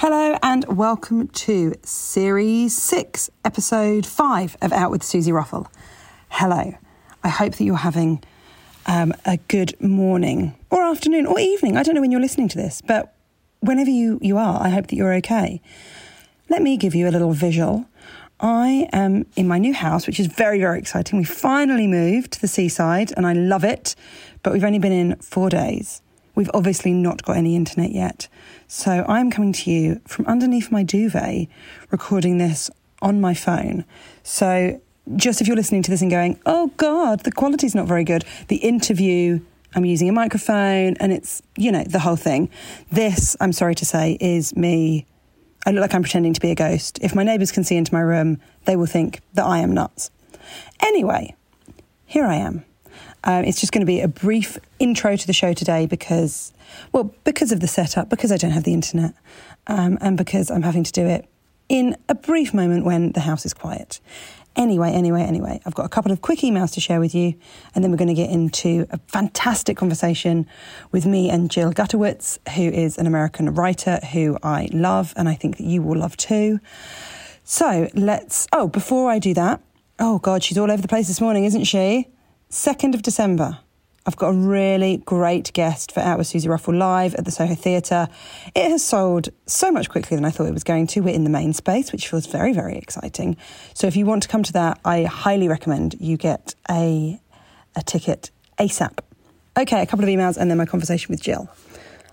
Hello and welcome to Series 6, Episode 5 of Out with Suzi Ruffell. Hello. I hope that you're having um, a good morning or afternoon or evening. I don't know when you're listening to this, but whenever you, you are, I hope that you're okay. Let me give you a little visual. I am in my new house, which is very, very exciting. We finally moved to the seaside and I love it, but we've only been in four days. We've obviously not got any internet yet. So I'm coming to you from underneath my duvet, recording this on my phone. So just if you're listening to this and going, oh God, the quality's not very good, the interview, I'm using a microphone and it's, you know, the whole thing. This, I'm sorry to say, is me. I look like I'm pretending to be a ghost. If my neighbours can see into my room, they will think that I am nuts. Anyway, here I am. Um, it's just going to be a brief intro to the show today because, well, because of the setup, because I don't have the internet, um, and because I'm having to do it in a brief moment when the house is quiet. Anyway, anyway, anyway, I've got a couple of quick emails to share with you, and then we're going to get into a fantastic conversation with me and Jill Gutowitz, who is an American writer who I love, and I think that you will love too. So let's. Oh, before I do that, oh God, she's all over the place this morning, isn't she? 2nd of December, I've got a really great guest for Out with Suzi Ruffell live at the Soho Theatre. It has sold so much quickly than I thought it was going to. We're in the main space, which feels very, very exciting. So if you want to come to that, I highly recommend you get a, a ticket ASAP. Okay, a couple of emails and then my conversation with Jill.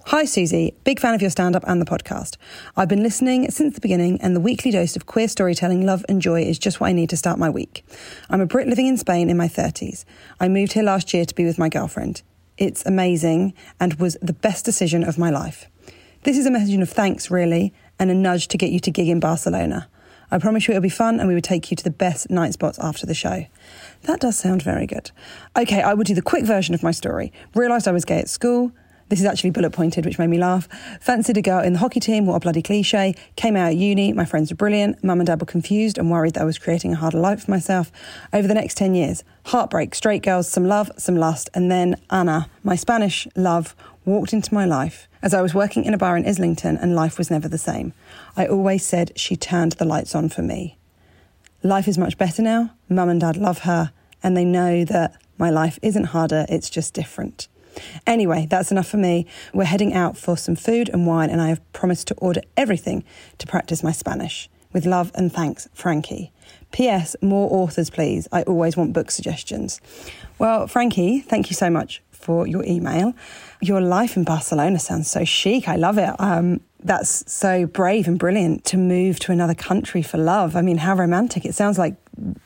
Hi, Suzi. Big fan of your stand up and the podcast. I've been listening since the beginning, and the weekly dose of queer storytelling, love, and joy is just what I need to start my week. I'm a Brit living in Spain in my 30s. I moved here last year to be with my girlfriend. It's amazing and was the best decision of my life. This is a message of thanks, really, and a nudge to get you to gig in Barcelona. I promise you it'll be fun and we would take you to the best night spots after the show. That does sound very good. Okay, I will do the quick version of my story. Realised I was gay at school, this is actually bullet pointed, which made me laugh. Fancied a girl in the hockey team, what a bloody cliche. Came out at uni, my friends were brilliant. Mum and dad were confused and worried that I was creating a harder life for myself. Over the next 10 years, heartbreak, straight girls, some love, some lust, and then Anna, my Spanish love, walked into my life as I was working in a bar in Islington and life was never the same. I always said she turned the lights on for me. Life is much better now. Mum and dad love her and they know that my life isn't harder, it's just different. Anyway, that's enough for me. We're heading out for some food and wine, and I have promised to order everything to practice my Spanish. With love and thanks, Frankie. P.S. More authors, please. I always want book suggestions. Well, Frankie, thank you so much for your email. Your life in Barcelona sounds so chic. I love it. Um, that's so brave and brilliant to move to another country for love. I mean, how romantic! It sounds like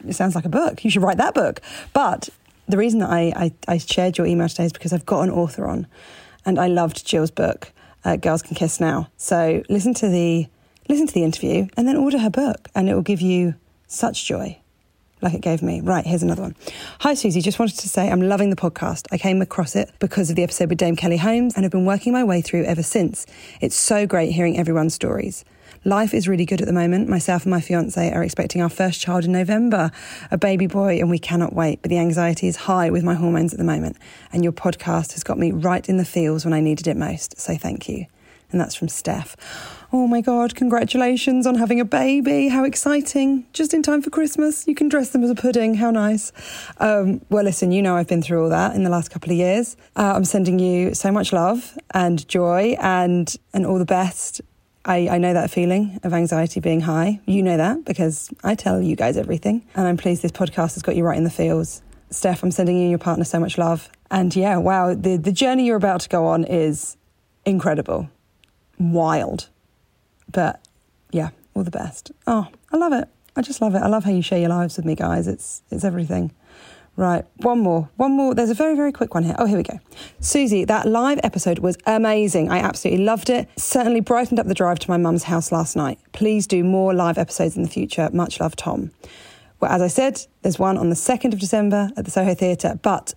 it sounds like a book. You should write that book. But the reason that I, I, I, shared your email today is because I've got an author on, and I loved Jill's book, uh, "Girls Can Kiss Now." So listen to the listen to the interview, and then order her book, and it will give you such joy, like it gave me. Right, here's another one. Hi Suzi, just wanted to say I'm loving the podcast. I came across it because of the episode with Dame Kelly Holmes, and have been working my way through ever since. It's so great hearing everyone's stories. Life is really good at the moment. Myself and my fiance are expecting our first child in November, a baby boy, and we cannot wait. But the anxiety is high with my hormones at the moment. And your podcast has got me right in the feels when I needed it most. So thank you. And that's from Steph. Oh my God, congratulations on having a baby. How exciting. Just in time for Christmas. You can dress them as a pudding. How nice. Um, well, listen, you know I've been through all that in the last couple of years. Uh, I'm sending you so much love and joy and, and all the best. I, I know that feeling of anxiety being high. You know that because I tell you guys everything. And I'm pleased this podcast has got you right in the feels. Steph, I'm sending you and your partner so much love. And yeah, wow, the, the journey you're about to go on is incredible, wild. But yeah, all the best. Oh, I love it. I just love it. I love how you share your lives with me, guys. It's it's everything. Right, one more, one more. There's a very, very quick one here. Oh, here we go. Suzi, that live episode was amazing. I absolutely loved it. Certainly brightened up the drive to my mum's house last night. Please do more live episodes in the future. Much love, Tom. Well, as I said, there's one on the 2nd of December at the Soho Theatre, but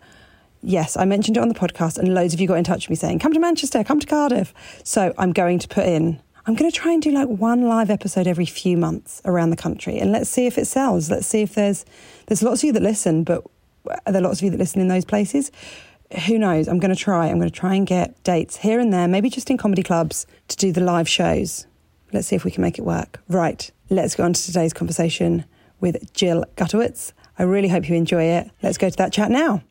yes, I mentioned it on the podcast, and loads of you got in touch with me saying, come to Manchester, come to Cardiff. So I'm going to put in, I'm going to try and do like one live episode every few months around the country, and let's see if it sells. Let's see if there's, there's lots of you that listen, but are there lots of you that listen in those places? Who knows? I'm going to try. I'm going to try and get dates here and there, maybe just in comedy clubs to do the live shows. Let's see if we can make it work. Right, let's go on to today's conversation with Jill Gutowitz. I really hope you enjoy it. Let's go to that chat now.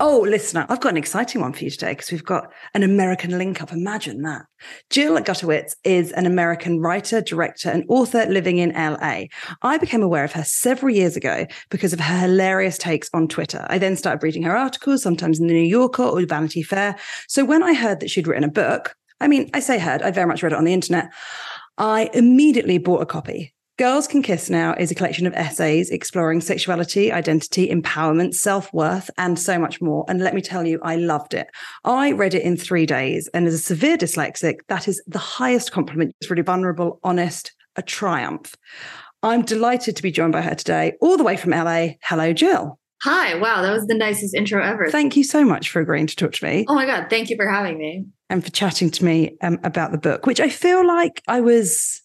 Oh, listener, I've got an exciting one for you today because we've got an American link up. Imagine that. Jill Gutowitz is an American writer, director, and author living in LA. I became aware of her several years ago because of her hilarious takes on Twitter. I then started reading her articles, sometimes in the New Yorker or Vanity Fair. So when I heard that she'd written a book, I mean, I say heard, I very much read it on the internet. I immediately bought a copy. Girls Can Kiss Now is a collection of essays exploring sexuality, identity, empowerment, self worth, and so much more. And let me tell you, I loved it. I read it in three days. And as a severe dyslexic, that is the highest compliment. It's really vulnerable, honest, a triumph. I'm delighted to be joined by her today, all the way from LA. Hello, Jill. Hi. Wow. That was the nicest intro ever. Thank you so much for agreeing to talk to me. Oh my God. Thank you for having me. And for chatting to me um, about the book, which I feel like I was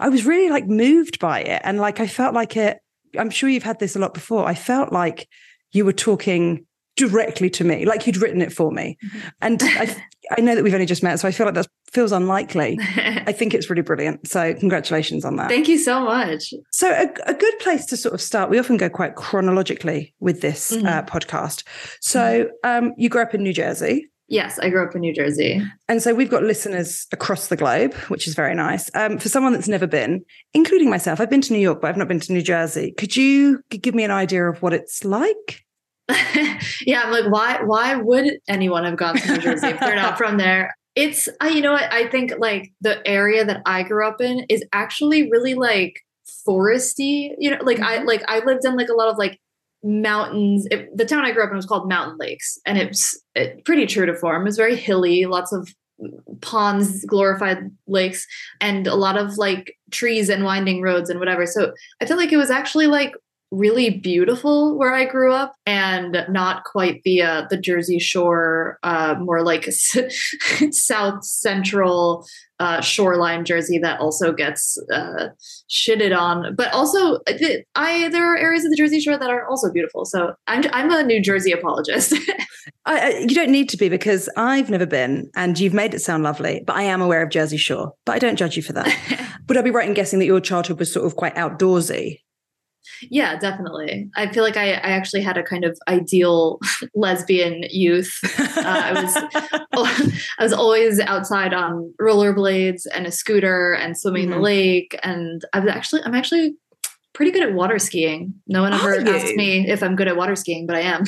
I was really like moved by it. And like I felt like it, I'm sure you've had this a lot before. I felt like you were talking directly to me, like you'd written it for me. Mm-hmm. And I, I know that we've only just met, so I feel like that feels unlikely. I think it's really brilliant. So congratulations on that. Thank you so much. So a, a good place to sort of start. We often go quite chronologically with this mm-hmm. uh, podcast. So mm-hmm. um, you grew up in New Jersey. Yes, I grew up in New Jersey. And so we've got listeners across the globe, which is very nice. Um, for someone that's never been, including myself, I've been to New York, but I've not been to New Jersey. Could you give me an idea of what it's like? yeah, I'm like, why? Why would anyone have gone to New Jersey if they're not from there? It's, uh, you know what? I think like the area that I grew up in is actually really like foresty. You know, like mm-hmm. I like I lived in like a lot of like mountains. It, the town I grew up in was called Mountain Lakes, and it's it, pretty true to form. It's very hilly, lots of ponds, glorified lakes, and a lot of like trees and winding roads and whatever. So I feel like it was actually like really beautiful where I grew up and not quite the uh, the Jersey Shore, uh, more like South Central uh, shoreline Jersey that also gets uh, shitted on. But also, I there are areas of the Jersey Shore that are also beautiful. So I'm I'm a New Jersey apologist. I, I, you don't need to be because I've never been, and you've made it sound lovely. But I am aware of Jersey Shore. But I don't judge you for that. Would I be right in guessing that your childhood was sort of quite outdoorsy? Yeah, definitely. I feel like I, I actually had a kind of ideal lesbian youth. Uh, I was I was always outside on rollerblades and a scooter and swimming mm-hmm. in the mm-hmm. lake. And I was actually I'm actually pretty good at water skiing. No one ever asked me if I'm good at water skiing, but I am.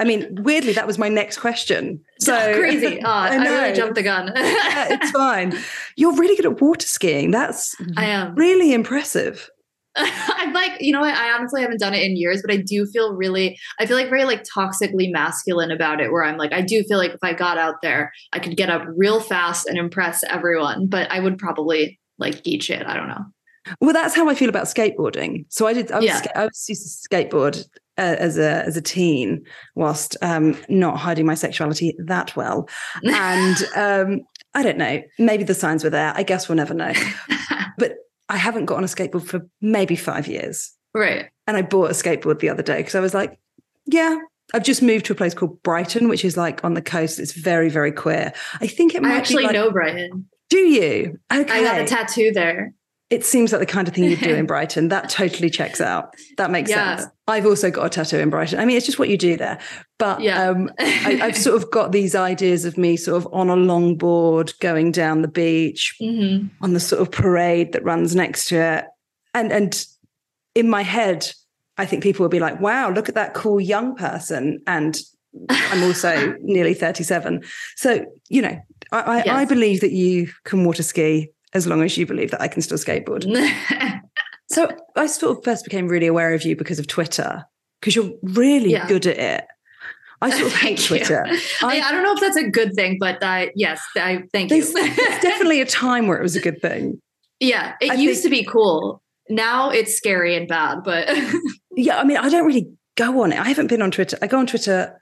I mean, weirdly, that was my next question. So oh, crazy. Oh, I, I, really jumped the gun. yeah, it's fine. You're really good at water skiing. That's I am really impressive. I'm like, you know what? I honestly haven't done it in years, but I do feel really, I feel like very like toxically masculine about it, where I'm like, I do feel like if I got out there, I could get up real fast and impress everyone, but I would probably like eat shit. I don't know. Well, that's how I feel about skateboarding. So I did, I was, yeah. I was used to skateboard uh, as a as a teen, whilst um, not hiding my sexuality that well, and um, I don't know. Maybe the signs were there. I guess we'll never know. I haven't got on a skateboard for maybe five years. Right. And I bought a skateboard the other day because I was like, yeah, I've just moved to a place called Brighton, which is like on the coast. It's very, very queer. I think it might I actually like, know Brighton. Do you? Okay. I got a tattoo there. It seems like the kind of thing you'd do in Brighton. That totally checks out. That makes yeah. sense. I've also got a tattoo in Brighton. I mean, it's just what you do there. But yeah. um, I, have sort of got these ideas of me sort of on a longboard going down the beach mm-hmm. on the sort of parade that runs next to it. And and in my head, I think people will be like, wow, look at that cool young person. And I'm also nearly 37. So, you know, I, I, yes. I, believe that you can water ski as long as you believe that I can still skateboard. so I sort of first became really aware of you because of Twitter, because you're really yeah. good at it. I sort of hate Twitter. I, I, don't know if that's a good thing, but uh, yes, I thank you. there's definitely a time where it was a good thing. Yeah, it I used think, to be cool. Now it's scary and bad, but yeah, I mean, I don't really go on it. I haven't been on Twitter. I go on Twitter.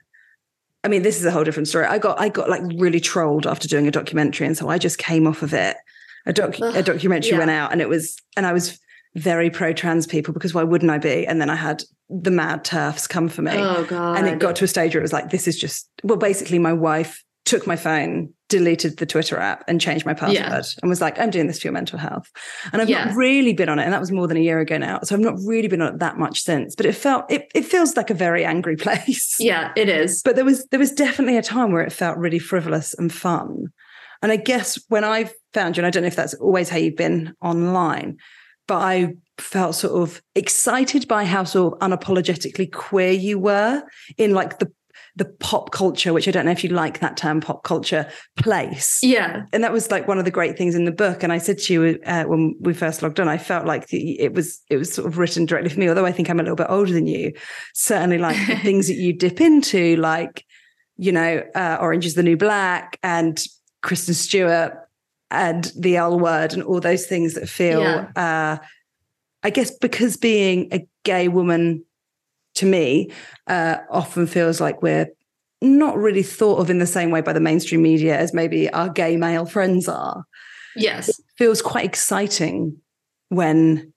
I mean, this is a whole different story. I got I got like really trolled after doing a documentary, and so I just came off of it. A doc Ugh, a documentary yeah. went out, and it was and I was very pro trans people because why wouldn't I be? And then I had the mad TERFs come for me. Oh god! And it got to a stage where it was like, this is just well, basically, my wife took my phone, deleted the Twitter app, and changed my password, yeah. and was like, "I'm doing this for your mental health." And I've yeah. not really been on it, and that was more than a year ago now. So I've not really been on it that much since. But it felt it it feels like a very angry place. Yeah, it is. But there was there was definitely a time where it felt really frivolous and fun. And I guess when I found you, and I don't know if that's always how you've been online, but I felt sort of excited by how sort of unapologetically queer you were in like the the pop culture, which I don't know if you like that term, pop culture place. Yeah. And that was like one of the great things in the book. And I said to you uh, when we first logged on, I felt like the, it was it was sort of written directly for me. Although I think I'm a little bit older than you, certainly like the things that you dip into, like you know, uh, Orange is the New Black and Kristen Stewart and the L Word and all those things that feel. Yeah. Uh, I guess because being a gay woman to me uh, often feels like we're not really thought of in the same way by the mainstream media as maybe our gay male friends are. Yes. It feels quite exciting when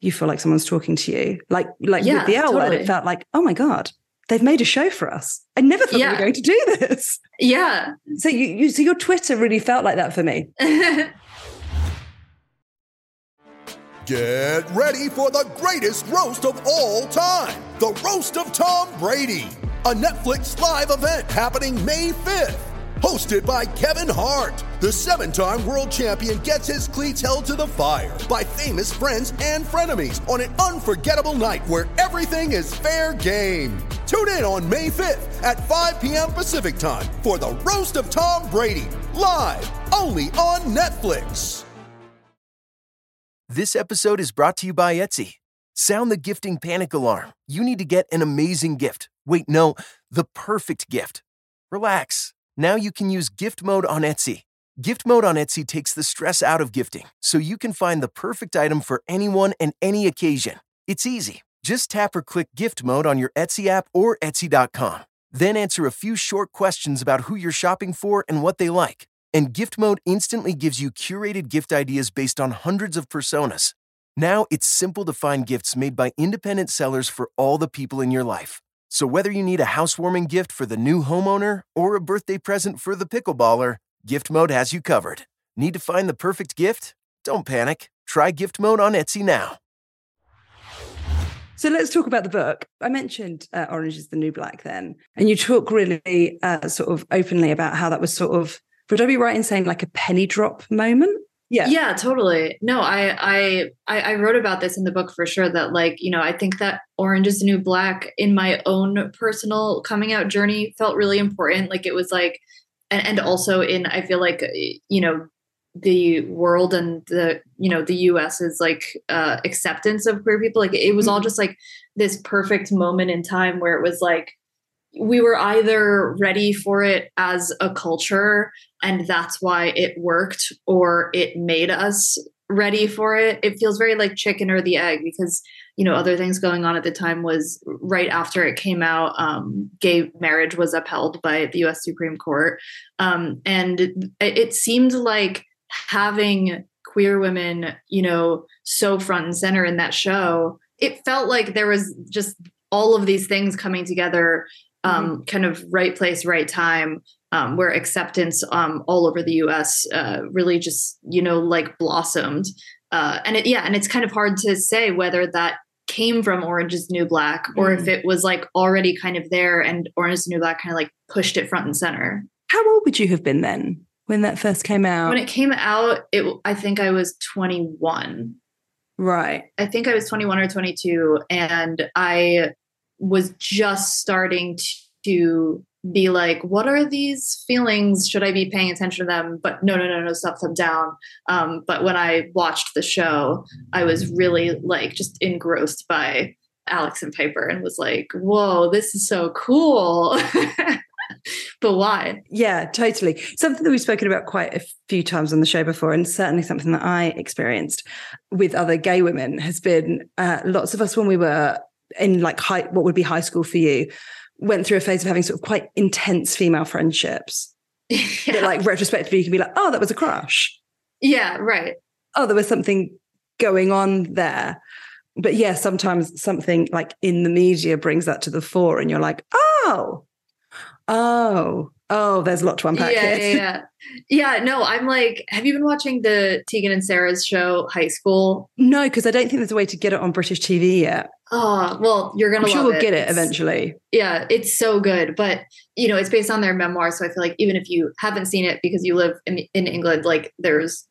you feel like someone's talking to you. Like like yeah, with the L totally. word, it felt like, oh my God, they've made a show for us. I never thought yeah. we were going to do this. Yeah. So you, you so your Twitter really felt like that for me. Get ready for the greatest roast of all time the Roast of Tom Brady, a Netflix live event happening May 5th. Hosted by Kevin Hart, the seven time world champion gets his cleats held to the fire by famous friends and frenemies on an unforgettable night where everything is fair game. Tune in on May 5th at 5 p.m. Pacific time for the Roast of Tom Brady, live only on Netflix. This episode is brought to you by Etsy. Sound the gifting panic alarm. You need to get an amazing gift. Wait, no, the perfect gift. Relax. Now you can use gift mode on Etsy. Gift mode on Etsy takes the stress out of gifting so you can find the perfect item for anyone and any occasion. It's easy. Just tap or click gift mode on your Etsy app or Etsy.com. Then answer a few short questions about who you're shopping for and what they like. And gift mode instantly gives you curated gift ideas based on hundreds of personas. Now it's simple to find gifts made by independent sellers for all the people in your life. So whether you need a housewarming gift for the new homeowner or a birthday present for the pickleballer, Gift Mode has you covered. Need to find the perfect gift? Don't panic. Try Gift Mode on Etsy now. So let's talk about the book. I mentioned uh, Orange is the New Black then, and you talk really uh, sort of openly about how that was sort of would I be right in saying like a penny drop moment? Yeah. Yeah, totally. No, I, I I wrote about this in the book for sure that like, you know, I think that Orange is the New Black in my own personal coming out journey felt really important. Like it was like and, and also in I feel like you know, the world and the you know the us is like uh acceptance of queer people like it was all mm-hmm. just like this perfect moment in time where it was like we were either ready for it as a culture and that's why it worked or it made us ready for it. It feels very like chicken or the egg because you know other things going on at the time was right after it came out um, gay marriage was upheld by the us supreme court. Um, and it, it seemed like having queer women you know so front and center in that show it felt like there was just all of these things coming together, um, mm-hmm. kind of right place, right time, um, where acceptance um, all over the U.S. Uh, really just you know like blossomed. Uh, and it, yeah, and it's kind of hard to say whether that came from Orange is New Black or mm. if it was like already kind of there and Orange is New Black kind of like pushed it front and center. How old would you have been then when that first came out? When it came out, it I think I was 21. Right. I think I was 21 or 22 and I was just starting to be like, what are these feelings? Should I be paying attention to them? But no, no, no, no, stop them down. Um, but when I watched the show, I was really like just engrossed by Alex and Piper and was like, whoa, this is so cool. but why? Yeah, totally. Something that we've spoken about quite a few times on the show before, and certainly something that I experienced with other gay women has been uh, lots of us when we were in like high, what would be high school for you, went through a phase of having sort of quite intense female friendships. yeah. That, like retrospectively, you can be like, oh, that was a crush. Yeah, right. Oh, there was something going on there. But yeah, sometimes something like in the media brings that to the fore, and you're like, oh, oh, oh, there's a lot to unpack yeah, here. Yeah, yeah. Yeah, no, I'm like, have you been watching the Tegan and Sara's show, High School? No, because I don't think there's a way to get it on British TV yet. Oh, well, you're gonna. I'm sure we'll it. get it eventually. Yeah, it's so good, but you know, it's based on their memoir, so I feel like even if you haven't seen it because you live in in England, like there's,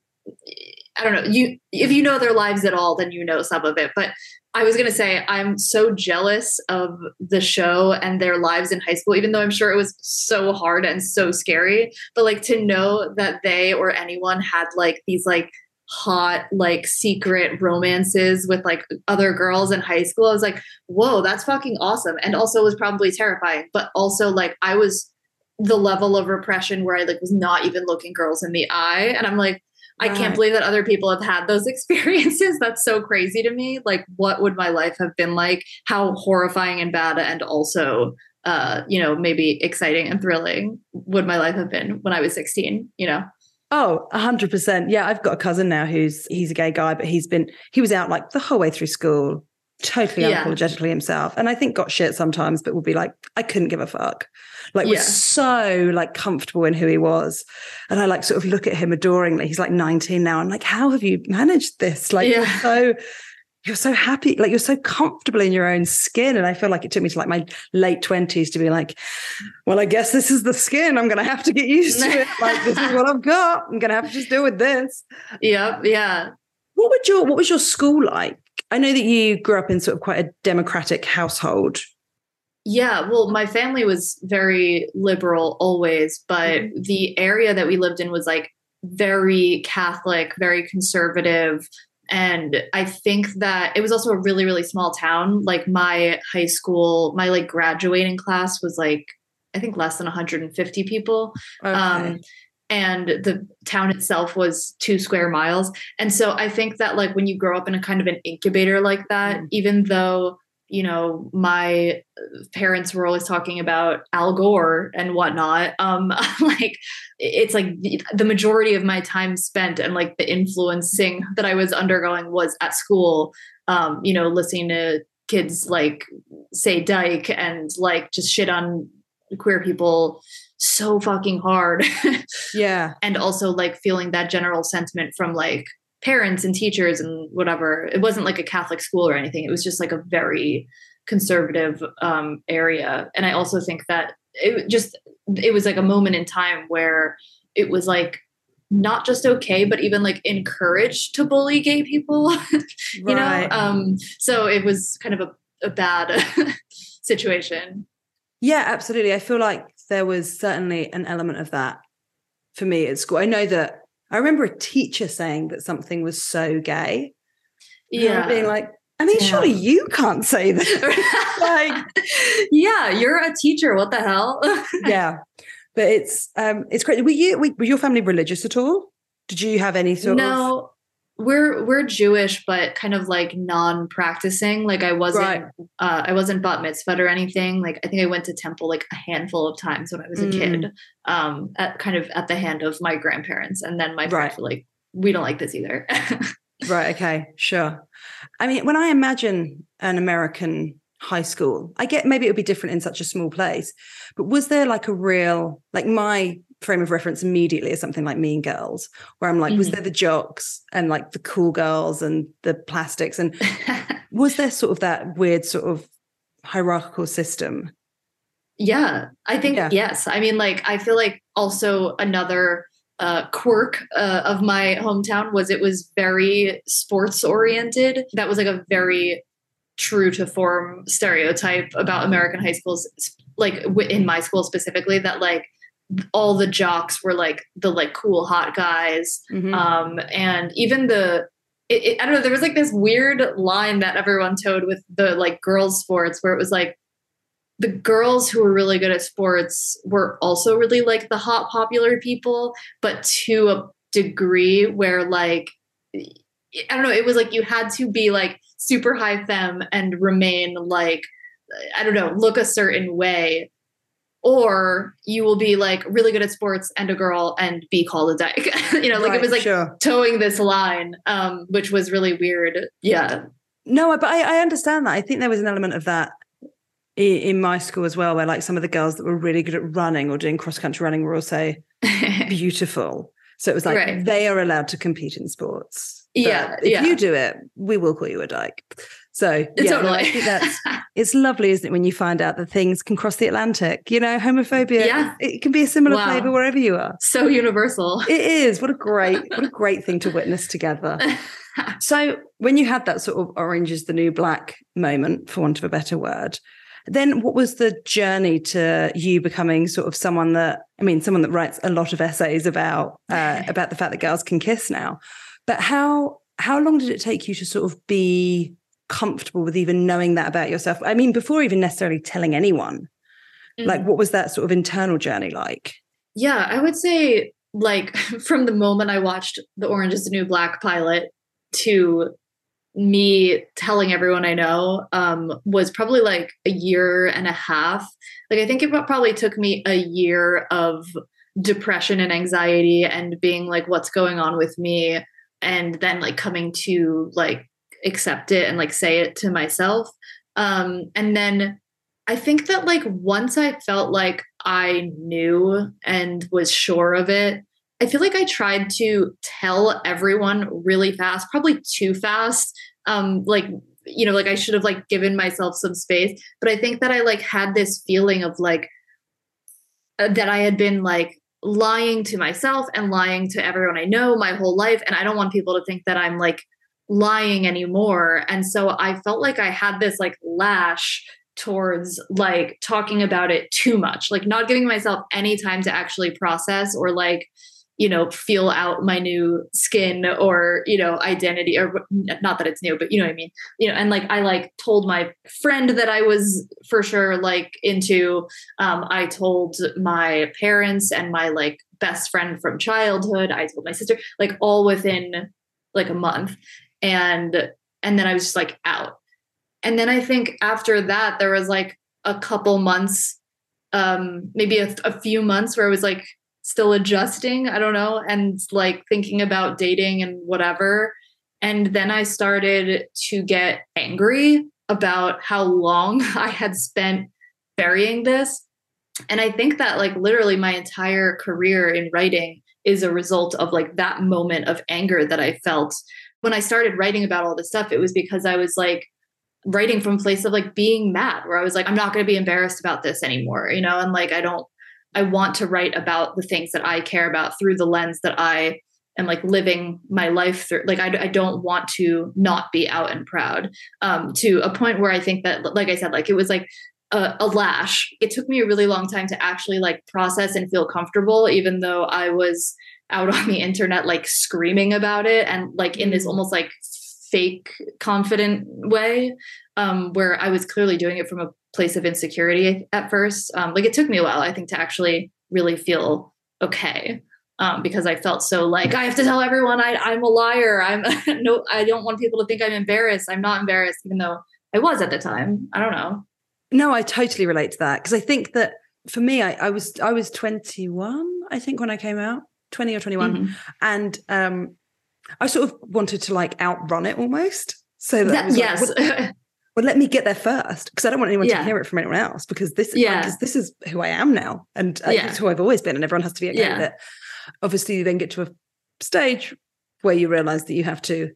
I don't know, you if you know their lives at all, then you know some of it. But I was gonna say I'm so jealous of the show and their lives in high school, even though I'm sure it was so hard and so scary. But like to know that they or anyone had like these like hot like secret romances with like other girls in high school i was like whoa that's fucking awesome and also was probably terrifying but also like i was the level of repression where i like was not even looking girls in the eye and i'm like I can't believe that other people have had those experiences. That's so crazy to me. Like, what would my life have been like? How horrifying and bad, and also, uh, you know, maybe exciting and thrilling would my life have been when I was 16, you know? Oh, 100%. Yeah, I've got a cousin now who's he's a gay guy, but he's been he was out like the whole way through school, totally yeah. unapologetically himself. And I think got shit sometimes, but would be like I couldn't give a fuck. Like yeah. was so like comfortable in who he was. And I like sort of look at him adoringly. He's like 19 now. I'm like, how have you managed this? Like yeah. so you're so happy, like you're so comfortable in your own skin. And I feel like it took me to like my late 20s to be like, well, I guess this is the skin. I'm going to have to get used to it. Like, this is what I've got. I'm going to have to just deal with this. Yep. Yeah. What would your, what was your school like? I know that you grew up in sort of quite a democratic household. Yeah, well, my family was very liberal always, but mm-hmm. the area that we lived in was like very Catholic, very conservative. And I think that it was also a really, really small town. Like my high school, my like graduating class was like, I think less than 150 people. Okay. Um, and the town itself was two square miles. And so I think that like when you grow up in a kind of an incubator like that, mm. even though you know, my parents were always talking about Al Gore and whatnot. Um, like it's like the, the majority of my time spent and like the influencing that I was undergoing was at school. Um, you know, listening to kids like say dyke and like just shit on queer people so fucking hard. yeah. and also like feeling that general sentiment from like parents and teachers and whatever. It wasn't like a Catholic school or anything. It was just like a very conservative um, area. And I also think that it just it was like a moment in time where it was like not just okay, but even like encouraged to bully gay people. you right. know, um, so it was kind of a, a bad situation. Yeah, absolutely. I feel like there was certainly an element of that for me at school. I know that I remember a teacher saying that something was so gay. Yeah. being like, I mean, yeah. surely you can't say that. like, yeah, you're a teacher. What the hell? yeah. But it's um it's great. Were you were your family religious at all? Did you have any sort no, of we're we're Jewish, but kind of like non-practicing. Like I wasn't right. uh, I wasn't bat mitzvah or anything. Like I think I went to temple like a handful of times when I was a mm. kid, um, at kind of at the hand of my grandparents, and then my parents right. were like, "We don't like this either." right. Okay. Sure. I mean, when I imagine an American high school? I get maybe it would be different in such a small place, but was there like a real, like my frame of reference immediately is something like Mean Girls, where I'm like, mm-hmm. was there the jocks and like the cool girls and the plastics? And was there sort of that weird sort of hierarchical system? Yeah, I think yeah. yes. I mean, like, I feel like also another uh, quirk uh, of my hometown was it was very sports oriented. That was like a very true to form stereotype about American high schools, like in my school specifically, that like all the jocks were like the like cool hot guys mm-hmm. um and even the it, it, i don't know there was like this weird line that everyone toed with the like girls sports where it was like the girls who were really good at sports were also really like the hot popular people but to a degree where like i don't know it was like you had to be like super high fem and remain like i don't know look a certain way or you will be like really good at sports and a girl and be called a dyke. you know, like right, it was like sure. toeing this line, um, which was really weird. Yeah. No, but I, I understand that. I think there was an element of that in, in my school as well, where like some of the girls that were really good at running or doing cross country running were also beautiful. So it was like right. they are allowed to compete in sports. yeah. If yeah. you do it, we will call you a dyke. So yeah, totally. I think that's it's lovely, isn't it, when you find out that things can cross the Atlantic? You know, homophobia. Yeah. It can be a similar wow. flavor wherever you are. So universal. It is. What a great, what a great thing to witness together. so when you had that sort of orange is the new black moment, for want of a better word, then what was the journey to you becoming sort of someone that I mean, someone that writes a lot of essays about uh, about the fact that girls can kiss now. But how how long did it take you to sort of be comfortable with even knowing that about yourself? I mean, before even necessarily telling anyone, mm-hmm. like what was that sort of internal journey like? Yeah, I would say like from the moment I watched the Orange is the New Black pilot to me telling everyone I know um, was probably like a year and a half. Like I think it probably took me a year of depression and anxiety and being like, what's going on with me? And then like coming to like accept it and like say it to myself. Um, and then I think that like once I felt like I knew and was sure of it, I feel like I tried to tell everyone really fast, probably too fast. Um, like, you know, like I should have like given myself some space. But I think that I like had this feeling of like uh, that I had been like lying to myself and lying to everyone I know my whole life. And I don't want people to think that I'm like lying anymore. And so I felt like I had this like lash towards like talking about it too much, like not giving myself any time to actually process or like, you know, feel out my new skin or, you know, identity or not that it's new, but you know what I mean? You know, and like I like told my friend that I was for sure like into, um, I told my parents and my like best friend from childhood, I told my sister, like all within like a month and and then I was just like out. And then I think after that there was like a couple months um maybe a, a few months where I was like still adjusting, I don't know, and like thinking about dating and whatever. And then I started to get angry about how long I had spent burying this. And I think that like literally my entire career in writing is a result of like that moment of anger that I felt when I started writing about all this stuff, it was because I was like writing from a place of like being mad, where I was like, I'm not going to be embarrassed about this anymore, you know, and like I don't, I want to write about the things that I care about through the lens that I am like living my life through. Like I, I don't want to not be out and proud um, to a point where I think that, like I said, like it was like a, a, lash. It took me a really long time to actually like process and feel comfortable, even though I was out on the internet like screaming about it and like in this mm. almost like fake confident way um where i was clearly doing it from a place of insecurity at first. Um like it took me a while i think to actually really feel okay um because i felt so like i have to tell everyone I, i'm a liar. I'm no i don't want people to think i'm embarrassed. I'm not embarrassed even though i was at the time. I don't know. No i totally relate to that because i think that for me I, I was i was 21 i think when i came out 20 or 21 mm-hmm. and um i sort of wanted to like outrun it almost so that, that yes well, let me get there first because I don't want anyone Yeah. to hear it from anyone else because this, Yeah. this is who I am now and uh, Yeah. it's who I've always been, and everyone has to be okay Yeah. with it. Obviously, you then get to a stage where you realize that you have to,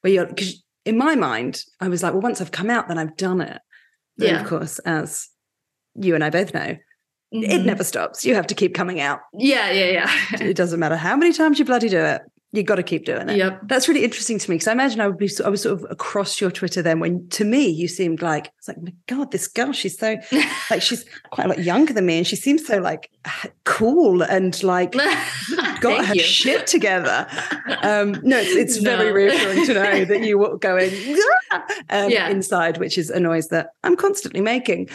where you're because in my mind, I was like, well, once I've come out, then I've done it. Yeah. of course, as you and I both know, it Mhm. never stops. You have to keep coming out. Yeah, yeah, yeah. It doesn't matter how many times you bloody do it. You got to keep doing it. Yep. That's really interesting to me because I imagine I would be, I was sort of across your Twitter then when to me you seemed like, it's like, my God, this girl, she's so, like, she's quite a lot younger than me and she seems so like cool and like got her you. shit together. Um, no, it's, it's very reassuring to know that you were going um, Yeah. inside, which is a noise that I'm constantly making.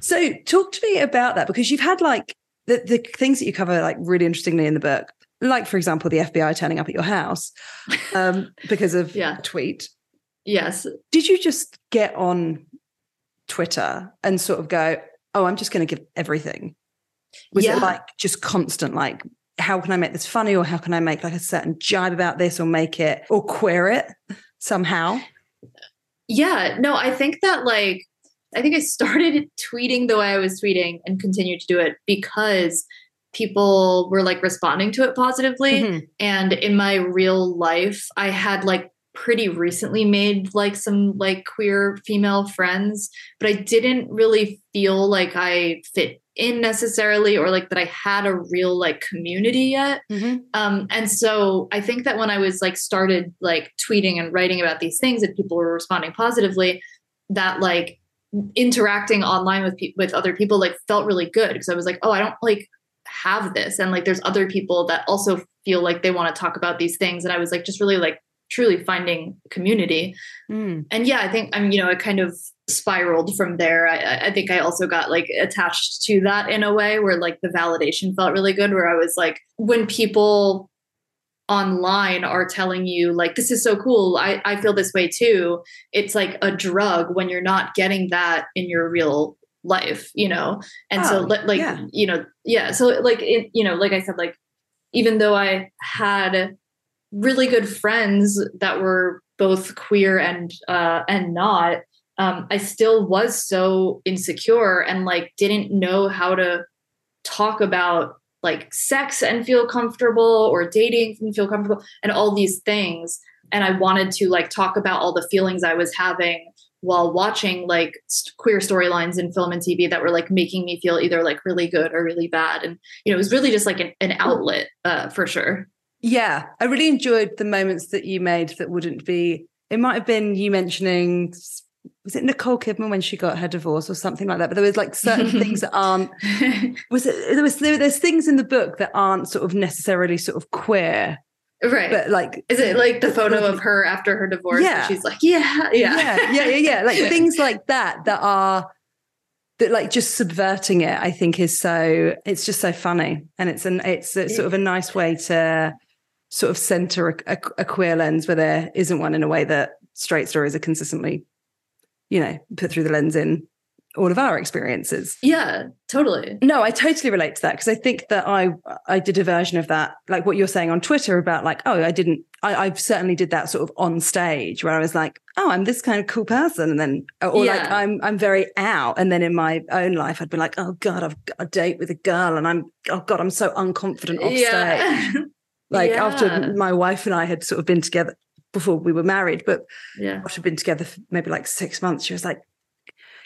So talk to me about that because you've had like the, the things that you cover like really interestingly in the book, like for example, the FBI turning up at your house um, because of Yeah. a tweet. yes. Did you just get on Twitter and sort of go, oh, I'm just going to give everything? Was Yeah. it like just constant, like, how can I make this funny or how can I make like a certain jibe about this or make it or queer it somehow? Yeah, no, I think that like I think I started tweeting the way I was tweeting and continued to do it because people were like responding to it positively. Mhm. And in my real life, I had like pretty recently made like some like queer female friends, but I didn't really feel like I fit in necessarily or like that I had a real like community yet. Mhm. Um, and so I think that when I was like started like tweeting and writing about these things and people were responding positively, that like interacting online with pe- with other people like felt really good because I was like, oh, I don't like have this, and like there's other people that also feel like they want to talk about these things, and I was like just really like truly finding community. Mm. And yeah, I think I'm you know it kind of spiraled from there. I, I think I also got like attached to that in a way where like the validation felt really good. Where I was like, when people online are telling you like this is so cool. I, I feel this way too. It's like a drug when you're not getting that in your real life you know? And so Oh, li- like yeah. you know yeah. So like it you know like i said like even though i had really good friends that were both queer and uh and not um i still was so insecure and like didn't know how to talk about like sex and feel comfortable or dating and feel comfortable and all these things. And i wanted to like talk about all the feelings i was having while watching like st- queer storylines in film and tv that were like making me feel either like really good or really bad. And you know it was really just like an, an outlet uh, for sure. Yeah, I really enjoyed the moments that you made that wouldn't be. It might have been you mentioning, was it Nicole Kidman when she got her divorce or something like that? But there was like certain things that aren't. Was it? There was there, there's things in the book that aren't sort of necessarily sort of queer, right but like is it like the photo of her after her divorce Yeah. yeah she's like yeah yeah yeah, yeah, yeah, yeah. Like things like that that are that like just subverting it. I think is so. It's just so funny, and it's an it's a, sort of a nice way to sort of center a, a, a queer lens where there isn't one in a way that straight stories are consistently, you know, put through the lens in all of our experiences. yeah totally No, I totally relate to that because I think that I I did a version of that, like what you're saying on Twitter about like, oh, I didn't, I, I certainly did that sort of on stage where I was like, oh, I'm this kind of cool person, and then or like I'm I'm very out, and then in my own life I'd be like, oh god, I've got a date with a girl, and I'm oh god, I'm so unconfident off stage. Like Yeah. after my wife and I had sort of been together before we were married, but yeah after been together for maybe like six months, she was like,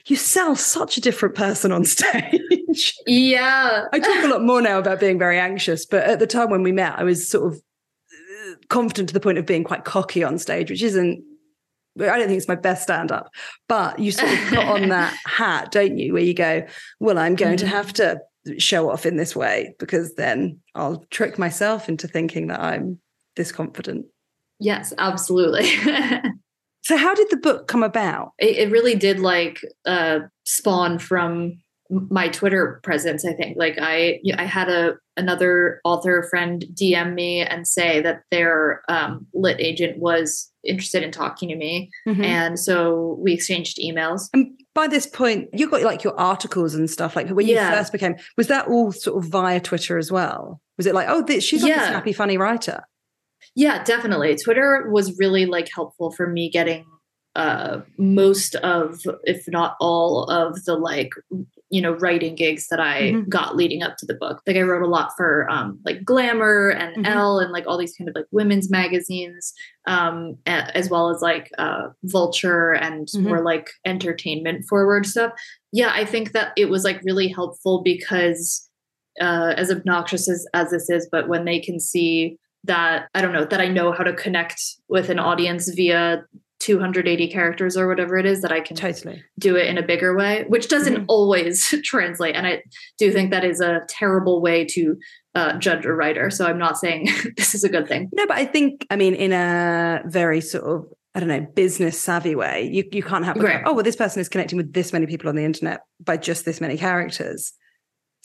you sell such a different person on stage. yeah I talk a lot more now about being very anxious, but at the time when we met, I was sort of uh, confident to the point of being quite cocky on stage, which isn't. I don't think it's my best stand up, but you sort of put on that hat, don't you? Where you go, well, I'm going to Mhm. have to show off in this way because then I'll trick myself into thinking that I'm this confident. Yes absolutely So, how did the book come about? it, it really did like uh spawn from my twitter presence i think like i i had a another author friend dm me and say that their um, lit agent was interested in talking to me Mhm. and so we exchanged emails And by this point, you got like your articles and stuff. Like when you Yeah. first became, was that all sort of via Twitter as well? Was it like, oh, she's like a Yeah. snappy, funny writer? Yeah, definitely. Twitter was really like helpful for me getting uh most of if not all of the like you know writing gigs that i mm-hmm. got leading up to the book like i wrote a lot for um like glamour and mm-hmm. elle and like all these kind of like women's magazines um as well as like uh vulture and mm-hmm. more like entertainment forward stuff yeah i think that it was like really helpful because uh as obnoxious as, as this is but when they can see that I don't know that I know how to connect with an audience via 280 characters or whatever it is that I can totally do it in a bigger way, which doesn't mm-hmm. always translate. And I do think that is a terrible way to uh, judge a writer. So I'm not saying this is a good thing. No, but I think, I mean, in a very sort of, I don't know, business savvy way, you, you can't have, right. oh, well, this person is connecting with this many people on the internet by just this many characters.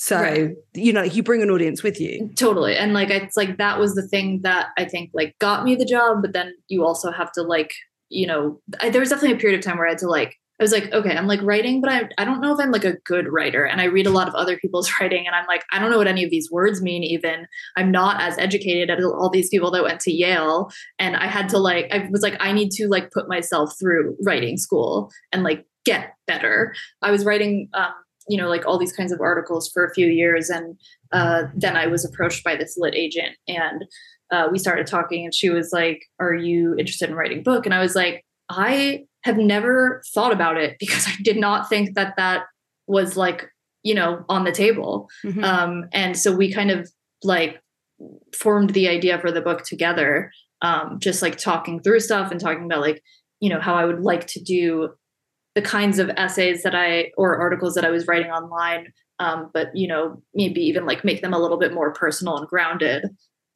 So, right. you know, you bring an audience with you. Totally. And like, it's like that was the thing that I think like got me the job. But then you also have to like you know, I, there was definitely a period of time where I had to like, I was like, okay, I'm like writing, but I, I don't know if I'm like a good writer. And I read a lot of other people's writing and I'm like, I don't know what any of these words mean, even. I'm not as educated as all these people that went to Yale. And I had to like, I was like, I need to like put myself through writing school and like get better. I was writing, um, you know, like all these kinds of articles for a few years. And uh, then I was approached by this lit agent and uh, we started talking and she was like are you interested in writing a book and i was like i have never thought about it because i did not think that that was like you know on the table mm-hmm. um, and so we kind of like formed the idea for the book together um, just like talking through stuff and talking about like you know how i would like to do the kinds of essays that i or articles that i was writing online um, but you know maybe even like make them a little bit more personal and grounded.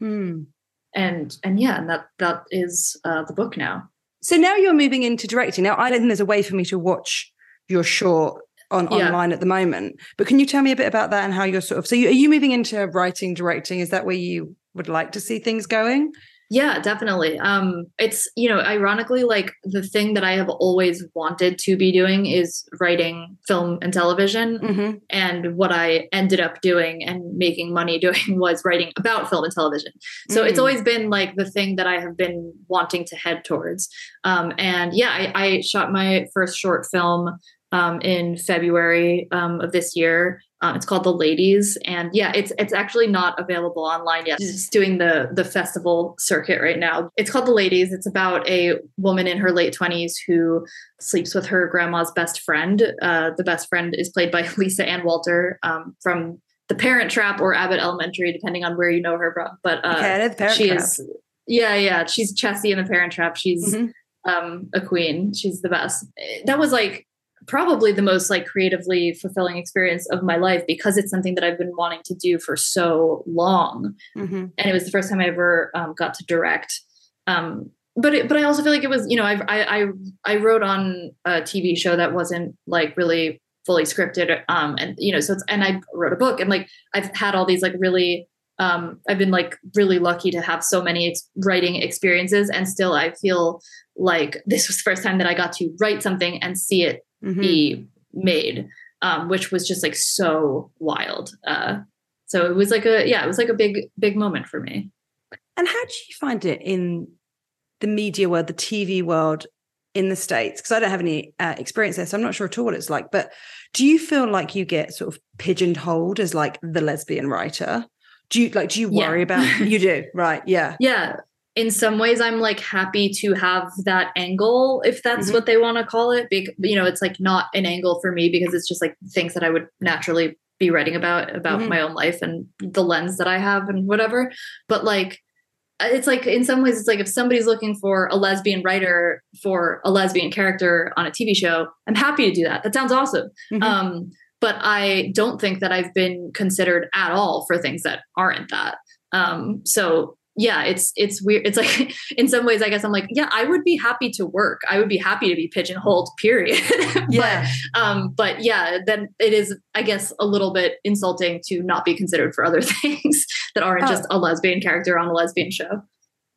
Mm and and yeah and that that is uh, the book now. So now you're moving into directing. Now i don't think there's a way for me to watch your short on yeah. online at the moment but can you tell me a bit about that and how you're sort of so you, are you moving into writing directing? Is that where you would like to see things going yeah, definitely. Um, it's, you know, ironically, like the thing that I have always wanted to be doing is writing film and television. Mm-hmm. And what I ended up doing and making money doing was writing about film and television. So mm-hmm. it's mm. always been like the thing that I have been wanting to head towards. Um, and yeah, I, I shot my first short film um, in February um, of this year. Um, it's called The Ladies, and yeah, it's it's actually not available online yet. It's doing the the festival circuit right now. It's called The Ladies. It's about a woman in her late twenties who sleeps with her grandma's best friend. Uh, the best friend is played by Lisa Ann Walter um, from The Parent Trap or Abbott Elementary, depending on where you know her from. But uh, okay, she Trap. is, yeah, yeah, she's Chessy in The Parent Trap. She's mm-hmm. um, a queen. She's the best. That was like probably the most like creatively fulfilling experience of my life because it's something that I've been wanting to do for so long. Mm-hmm. And it was the first time I ever um, got to direct. Um, but it, but I also feel like it was you know I've, I I I wrote on a TV show that wasn't like really fully scripted um and you know so it's and I wrote a book and like I've had all these like really um I've been like really lucky to have so many ex- writing experiences and still I feel like this was the first time that I got to write something and see it mm-hmm. be made, um, which was just like so wild. Uh, so it was like a yeah, it was like a big big moment for me. And how do you find it in the media world, the TV world in the states? Because I don't have any uh, experience there, so I'm not sure at all what it's like. But do you feel like you get sort of pigeonholed as like the lesbian writer? Do you like? Do you worry yeah. about? You do, right? Yeah, yeah in some ways i'm like happy to have that angle if that's mm-hmm. what they want to call it because you know it's like not an angle for me because it's just like things that i would naturally be writing about about mm-hmm. my own life and the lens that i have and whatever but like it's like in some ways it's like if somebody's looking for a lesbian writer for a lesbian character on a tv show i'm happy to do that that sounds awesome mm-hmm. um but i don't think that i've been considered at all for things that aren't that um so yeah, it's it's weird. It's like in some ways, I guess I'm like, yeah, I would be happy to work. I would be happy to be pigeonholed. Period. yeah. but um, but yeah, then it is, I guess, a little bit insulting to not be considered for other things that aren't oh. just a lesbian character on a lesbian show.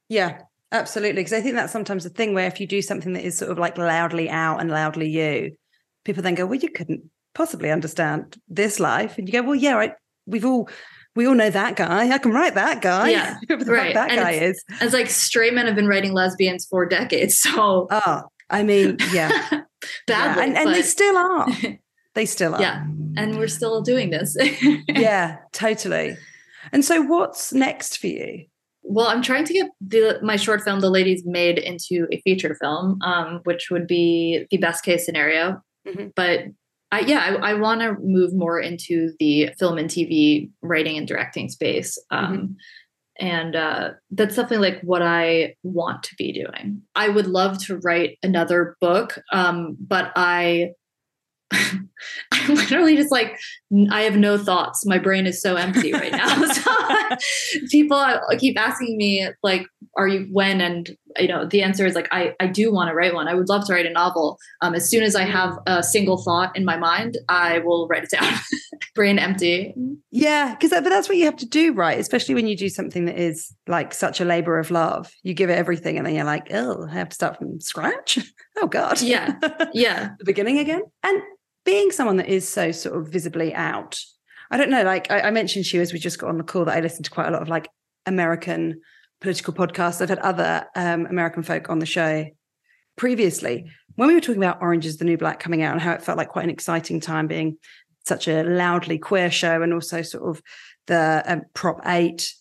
Yeah, absolutely. Because I think that's sometimes the thing where if you do something that is sort of like loudly out and loudly you, people then go, well, you couldn't possibly understand this life, and you go, well, yeah, right. We've all we all know that guy. I can write that guy. Yeah, right. that And guy it's- is. It's like straight men have been writing lesbians for decades. So Oh, I mean, yeah. badly. yeah. And, and they still are. They still are. yeah. And we're still doing this. yeah, totally. And so, what's next for you? Well, I'm trying to get the, my short film, The Ladies, made into a feature film, um, which would be the best case scenario. Mhm. But I, yeah, I, I want to move more into the film and TV writing and directing space. Um, And uh, that's definitely like what I want to be doing. I would love to write another book, um, but I. I'm literally just like I have no thoughts. My brain is so empty right now. so people keep asking me like, "Are you when?" And you know, the answer is like, I I do want to write one. I would love to write a novel. Um, as soon as I have a single thought in my mind, I will write it down. brain empty. Yeah, because that, but that's what you have to do, right? Especially when you do something that is like such a labor of love. You give it everything, and then you're like, oh, I have to start from scratch. oh God. Yeah. Yeah. the beginning again. And being someone that is so sort of visibly out, I don't know. Like I, I mentioned to you as we just got on the call that I listen to quite a lot of like American political podcasts. I've had other um, American folk on the show previously when we were talking about Orange is the New Black coming out and how it felt like quite an exciting time being such a loudly queer show and also sort of the um, Prop 8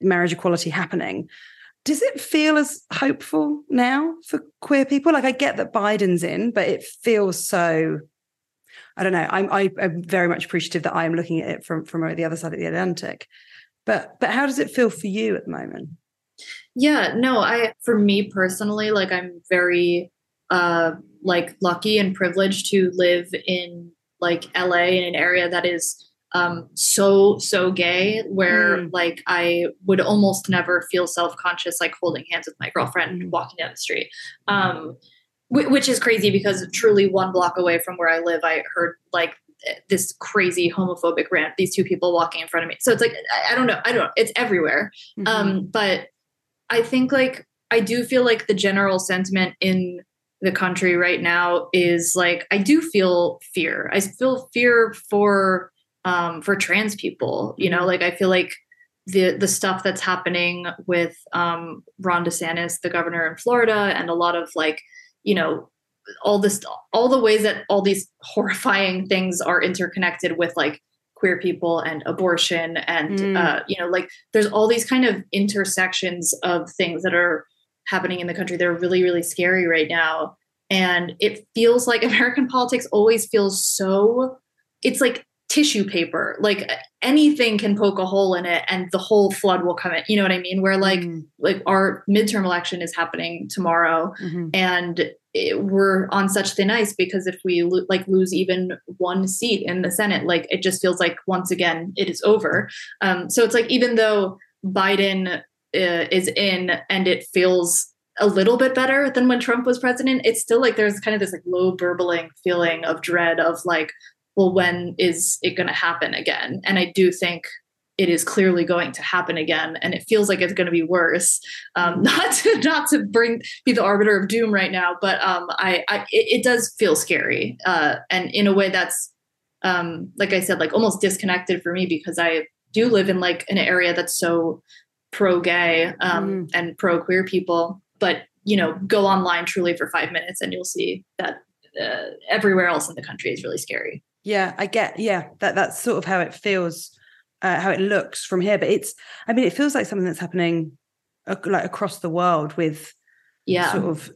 marriage equality happening. Does it feel as hopeful now for queer people? Like I get that Biden's in, but it feels so. I don't know. I'm I, I'm very much appreciative that I am looking at it from from the other side of the Atlantic. But but how does it feel for you at the moment? Yeah, no, I for me personally, like I'm very uh like lucky and privileged to live in like LA in an area that is um so so gay where Mm. like I would almost never feel self-conscious like holding hands with my girlfriend Mm. walking down the street. Um which is crazy because truly one block away from where I live I heard like this crazy homophobic rant these two people walking in front of me. So it's like I, don't know, I don't know, it's everywhere. Mm-hmm. Um, but I think like I do feel like the general sentiment in the country right now is like I do feel fear. I feel fear for um for trans people. You know, like I feel like the the stuff that's happening with um Ron DeSantis, the governor in Florida, and a lot of like, you know, all this all the ways that all these horrifying things are interconnected with like queer people and abortion and Mm. uh, you know like there's all these kind of intersections of things that are happening in the country they're really really scary right now and it feels like american politics always feels so it's like tissue paper like anything can poke a hole in it and the whole flood will come in you know what i mean? Where like Mm, like our midterm election is happening tomorrow mhm. and it, we're on such thin ice because if we lo- like lose even one seat in the senate like it just feels like once again it is over. Um so it's like even though biden uh, is in and it feels a little bit better than when trump was president it's still like there's kind of this like low burbling feeling of dread of like well when is it going to happen again? And i do think it is clearly going to happen again and it feels like it's going to be worse. Um, not to not to bring be the arbiter of doom right now but um, I, I it, it does feel scary uh, and in a way that's um, like i said like almost disconnected for me because i do live in like an area that's so pro gay um, and pro queer people but you know go online truly for five minutes and you'll see that uh, everywhere else in the country is really scary Yeah, I get. Yeah, that that's sort of how it feels, uh, how it looks from here. But it's, I mean, it feels like something that's happening ac- like across the world with yeah sort of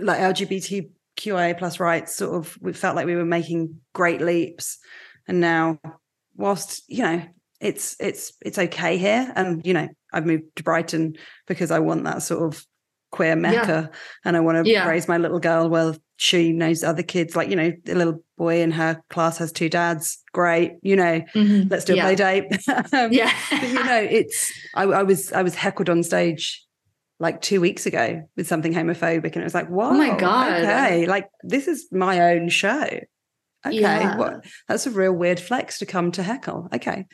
like LGBTQIA plus rights. Sort of, we felt like we were making great leaps, and now, whilst you know, it's it's it's okay here, and you know, I've moved to Brighton because I want that sort of queer mecca, and I want to Yeah. raise my little girl well. She knows other kids, like you know, the little boy in her class has two dads. Great, you know, Mhm. let's do a Yeah. play date. Um, yeah but you know, it's I, I was I was heckled on stage like two weeks ago with something homophobic, and it was like, whoa, my God. okay, like this is my own show. Okay, Yeah. what, that's a real weird flex to come to heckle. Okay,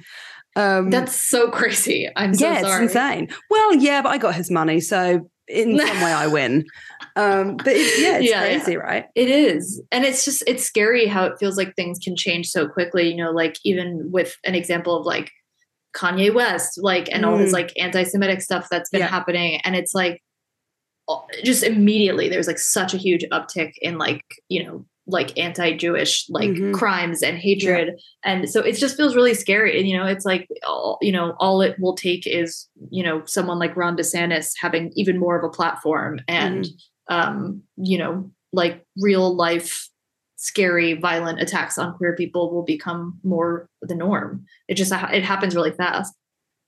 um, That's so crazy. I'm so yeah, sorry. it's insane. Well, yeah, but I got his money, so in some way I win. Um, but it's, yeah, it's Yeah, yeah. crazy, right? It is. And it's just it's scary how it feels like things can change so quickly, you know, like even with an example of like Kanye West, like, and all his like anti-Semitic stuff that's been Yeah. happening, and it's like just immediately there's like such a huge uptick in like you know like anti-Jewish like Mhm. crimes and hatred, and so it just feels really scary. And you know, it's like all you know, all it will take is you know someone like Ron DeSantis having even more of a platform, and um, you know, like real life scary violent attacks on queer people will become more the norm it just it happens really fast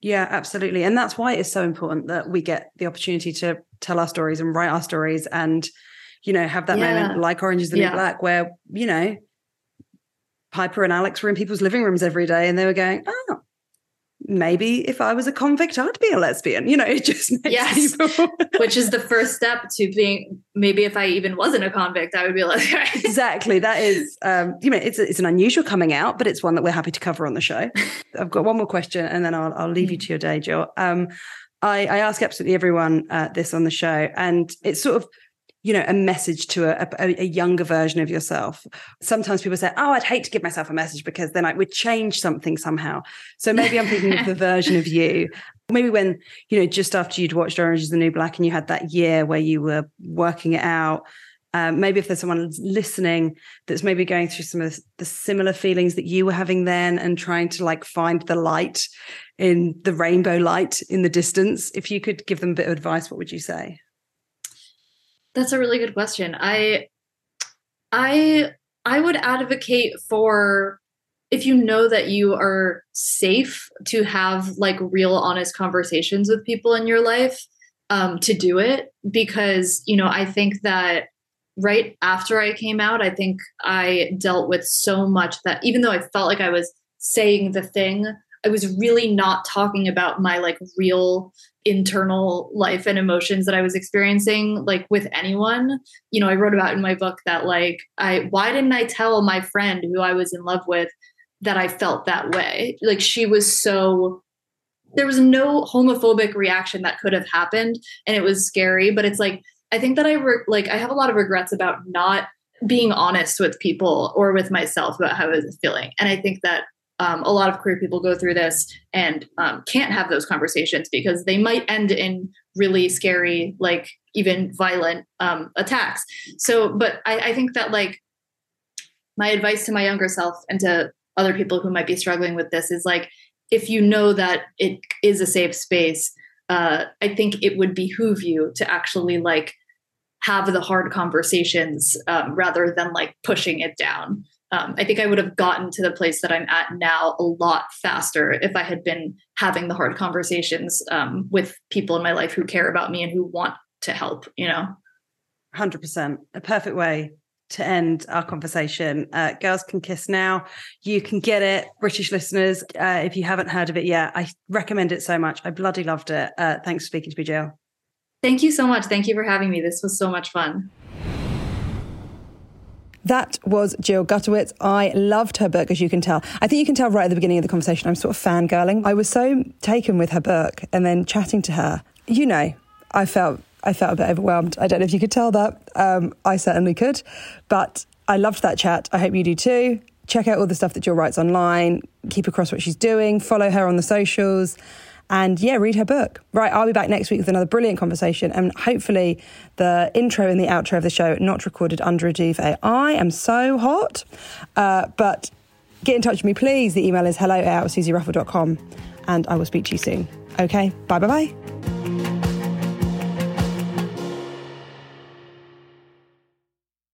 Yeah, absolutely. And that's why it's so important that we get the opportunity to tell our stories and write our stories and, you know, have that Yeah. moment like Orange is the New Yeah. Black where, you know, Piper and Alex were in people's living rooms every day and they were going, oh, maybe if I was a convict, I'd be a lesbian. You know, it just makes Yes. people. which is the first step to being maybe if i even wasn't a convict i would be like exactly. That is, um, you know, it's, it's an unusual coming out, but it's one that we're happy to cover on the show. I've got one more question and then I'll, I'll leave you to your day, Jill. Um, I, I ask absolutely everyone uh, this on the show, and it's sort of, you know, a message to a, a, a younger version of yourself. Sometimes people say, "Oh, I'd hate to give myself a message because then I would change something somehow." So maybe I'm thinking of the version of you, maybe when you know, just after you'd watched Orange Is the New Black, and you had that year where you were working it out. Um, maybe if there's someone listening that's maybe going through some of the similar feelings that you were having then and trying to like find the light in the rainbow light in the distance, if you could give them a bit of advice, what would you say? That's a really good question. I i i would advocate for if you know that you are safe to have like real honest conversations with people in your life um, to do it because you know i think that right after i came out i think i dealt with so much that even though i felt like i was saying the thing i was really not talking about my like real internal life and emotions that i was experiencing like with anyone you know i wrote about in my book that like i why didn't i tell my friend who i was in love with that I felt that way. Like she was so there was no homophobic reaction that could have happened and it was scary, but it's like I think that I re- like I have a lot of regrets about not being honest with people or with myself about how I was feeling. And I think that um, a lot of queer people go through this and um, can't have those conversations because they might end in really scary, like even violent um, attacks. So, but I, I think that like my advice to my younger self and to other people who might be struggling with this is like if you know that it is a safe space uh, i think it would behoove you to actually like have the hard conversations um, rather than like pushing it down um, i think i would have gotten to the place that i'm at now a lot faster if i had been having the hard conversations um, with people in my life who care about me and who want to help you know 100%. A perfect way to end our conversation. Uh, Girls Can Kiss Now. You can get it, British listeners. Uh, if you haven't heard of it yet, I recommend it so much. I bloody loved it. Uh, thanks for speaking to me, Jill. thank you so much thank you for having me this was so much fun That was Jill Gutowitz. I loved her book, as you can tell. I think you can tell right at the beginning of the conversation, I'm sort of fangirling. I was so taken with her book and then chatting to her. You know, I felt I felt a bit overwhelmed. I don't know if you could tell that. Um, I certainly could. But I loved that chat. I hope you do too. Check out all the stuff that Jill writes online. Keep across what she's doing. Follow her on the socials. And yeah, read her book. Right, I'll be back next week with another brilliant conversation and hopefully the intro and the outro of the show not recorded under a duvet. I am so hot. Uh, but get in touch with me, please. The email is hello at suziruffell.com and I will speak to you soon. Okay, bye bye bye.